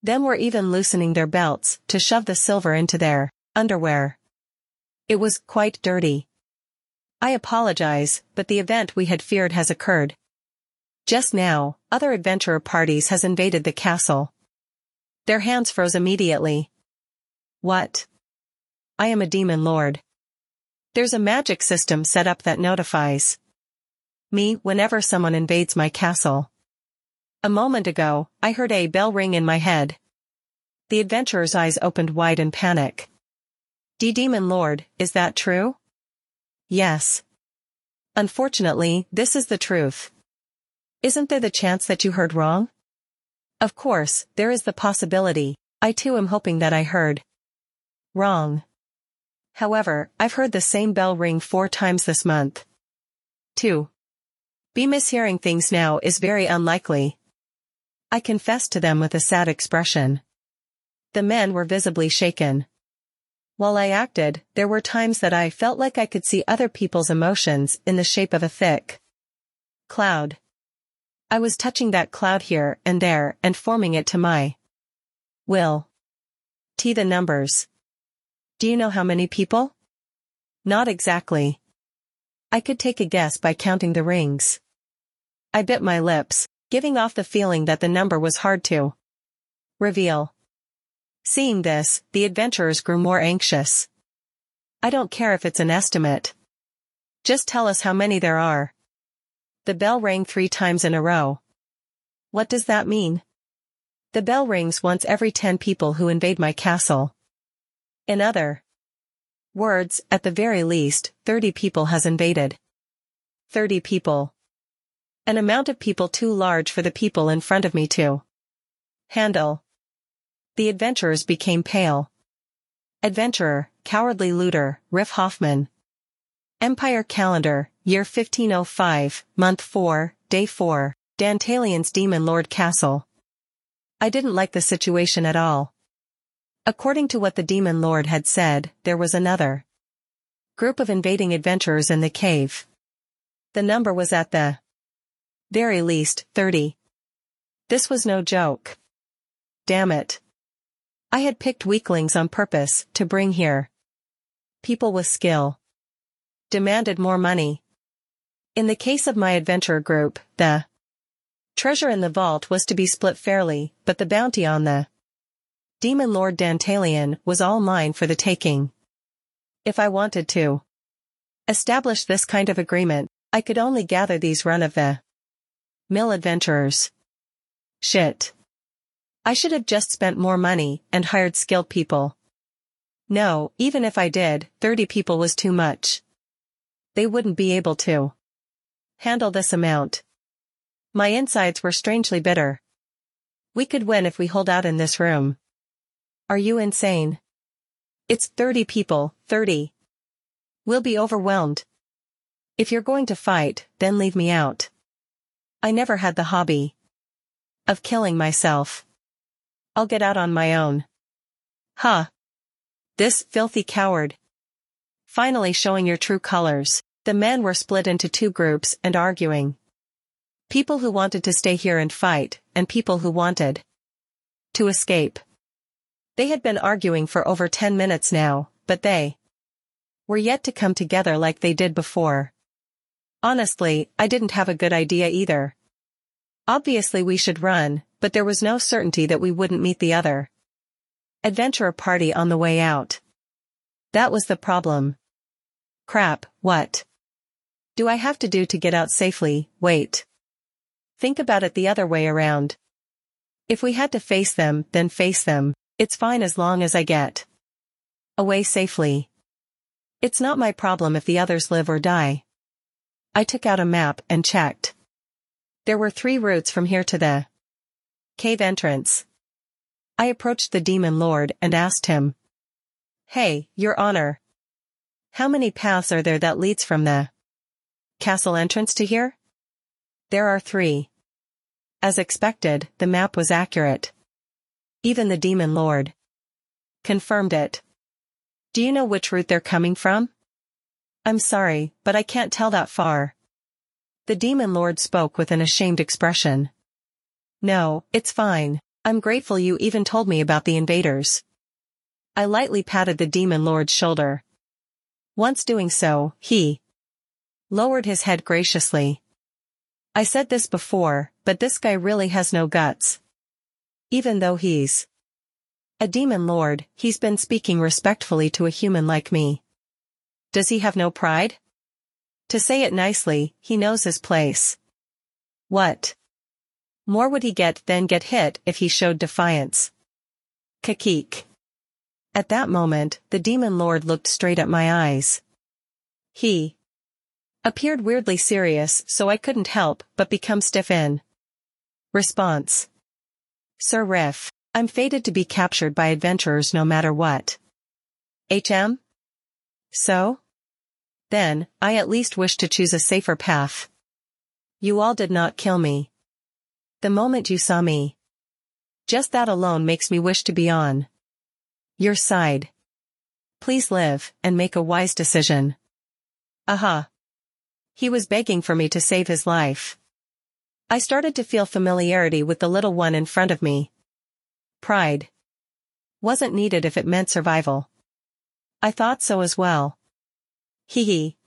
them were even loosening their belts to shove the silver into their underwear. It was quite dirty. I apologize, but the event we had feared has occurred. Just now, other adventurer parties has invaded the castle. Their hands froze immediately. What? I am a demon lord. There's a magic system set up that notifies me whenever someone invades my castle. A moment ago, I heard a bell ring in my head. The adventurer's eyes opened wide in panic. D Demon Lord, is that true? Yes. Unfortunately, this is the truth. Isn't there the chance that you heard wrong? Of course, there is the possibility. I too am hoping that I heard wrong. However, I've heard the same bell ring four times this month. 2. Be mishearing things now is very unlikely. I confessed to them with a sad expression. The men were visibly shaken. While I acted, there were times that I felt like I could see other people's emotions in the shape of a thick cloud. I was touching that cloud here and there and forming it to my will. T the numbers. Do you know how many people? Not exactly. I could take a guess by counting the rings. I bit my lips, giving off the feeling that the number was hard to reveal. Seeing this, the adventurers grew more anxious. I don't care if it's an estimate. Just tell us how many there are. The bell rang three times in a row. What does that mean? The bell rings once every ten people who invade my castle. In other words, at the very least, 30 people has invaded. 30 people. An amount of people too large for the people in front of me to handle. The adventurers became pale. Adventurer, cowardly looter, Riff Hoffman. Empire Calendar, year 1505, month 4, day 4, Dantalian's Demon Lord Castle. I didn't like the situation at all. According to what the Demon Lord had said, there was another group of invading adventurers in the cave. The number was at the very least, 30. This was no joke. Damn it. I had picked weaklings on purpose to bring here. People with skill. Demanded more money. In the case of my adventure group, the treasure in the vault was to be split fairly, but the bounty on the Demon Lord Dantalian was all mine for the taking. If I wanted to establish this kind of agreement, I could only gather these run-of-the-mill adventurers. Shit. I should have just spent more money and hired skilled people. No, even if I did, 30 people was too much. They wouldn't be able to handle this amount. My insides were strangely bitter. We could win if we hold out in this room. Are you insane? It's 30 people, 30. We'll be overwhelmed. If you're going to fight, then leave me out. I never had the hobby of killing myself. I'll get out on my own. Huh. This filthy coward. Finally showing your true colors, the men were split into two groups and arguing. People who wanted to stay here and fight, and people who wanted to escape. They had been arguing for over 10 minutes now, but they were yet to come together like they did before. Honestly, I didn't have a good idea either. Obviously we should run, but there was no certainty that we wouldn't meet the other. Adventurer party on the way out. That was the problem. Crap, what? Do I have to do to get out safely, wait. Think about it the other way around. If we had to face them, then face them, it's fine as long as I get away safely. It's not my problem if the others live or die. I took out a map and checked. There were three routes from here to the cave entrance. I approached the demon lord and asked him. Hey, your honor. How many paths are there that leads from the castle entrance to here? There are three. As expected, the map was accurate. Even the demon lord confirmed it. Do you know which route they're coming from? I'm sorry, but I can't tell that far. The demon lord spoke with an ashamed expression. No, it's fine. I'm grateful you even told me about the invaders. I lightly patted the demon lord's shoulder. Once doing so, he lowered his head graciously. I said this before, but this guy really has no guts. Even though he's a demon lord, he's been speaking respectfully to a human like me. Does he have no pride? To say it nicely, he knows his place. What? More would he get than get hit if he showed defiance. Kakik. At that moment, the demon lord looked straight at my eyes. He appeared weirdly serious so I couldn't help but become stiff in. Response. Sir Riff, I'm fated to be captured by adventurers no matter what. HM? So? Then, I at least wish to choose a safer path. You all did not kill me. The moment you saw me. Just that alone makes me wish to be on your side. Please live and make a wise decision. Aha. He was begging for me to save his life. I started to feel familiarity with the little one in front of me. Pride. Wasn't needed if it meant survival. I thought so as well. Hee hee.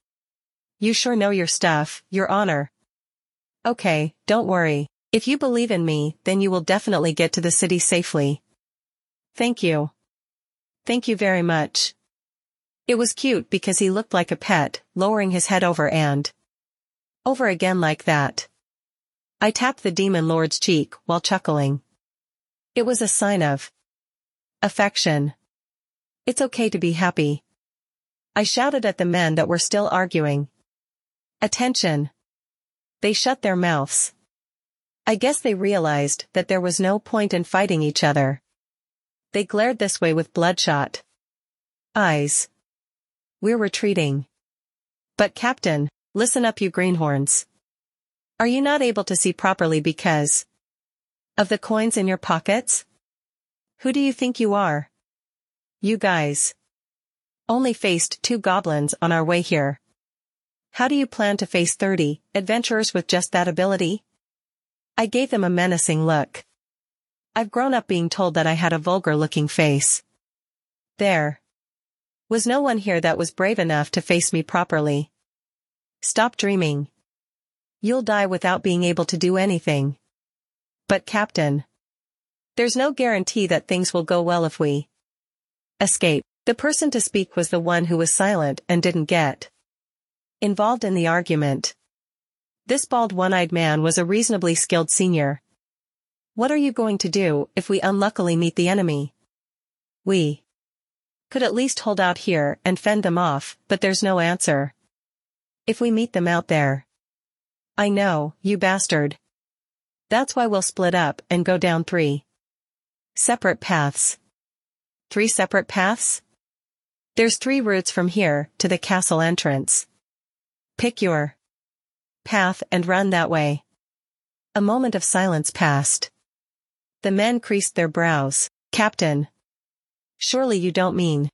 You sure know your stuff, your honor. Okay, don't worry. If you believe in me, then you will definitely get to the city safely. Thank you. Thank you very much. It was cute because he looked like a pet, lowering his head over and over again like that. I tapped the demon lord's cheek while chuckling. It was a sign of affection. It's okay to be happy. I shouted at the men that were still arguing. Attention. They shut their mouths. I guess they realized that there was no point in fighting each other. They glared this way with bloodshot eyes. We're retreating. But Captain, listen up you greenhorns. Are you not able to see properly because of the coins in your pockets? Who do you think you are? You guys only faced two goblins on our way here. How do you plan to face 30 adventurers with just that ability? I gave them a menacing look. I've grown up being told that I had a vulgar-looking face. There was no one here that was brave enough to face me properly. Stop dreaming. You'll die without being able to do anything. But Captain, There's no guarantee that things will go well if we escape. The person to speak was the one who was silent and didn't get involved in the argument. This bald one-eyed man was a reasonably skilled senior. What are you going to do if we unluckily meet the enemy? We could at least hold out here and fend them off, but there's no answer. If we meet them out there. I know, you bastard. That's why we'll split up and go down three separate paths. Three separate paths? There's three routes from here to the castle entrance. Pick your path and run that way. A moment of silence passed. The men creased their brows. Captain. Surely you don't mean,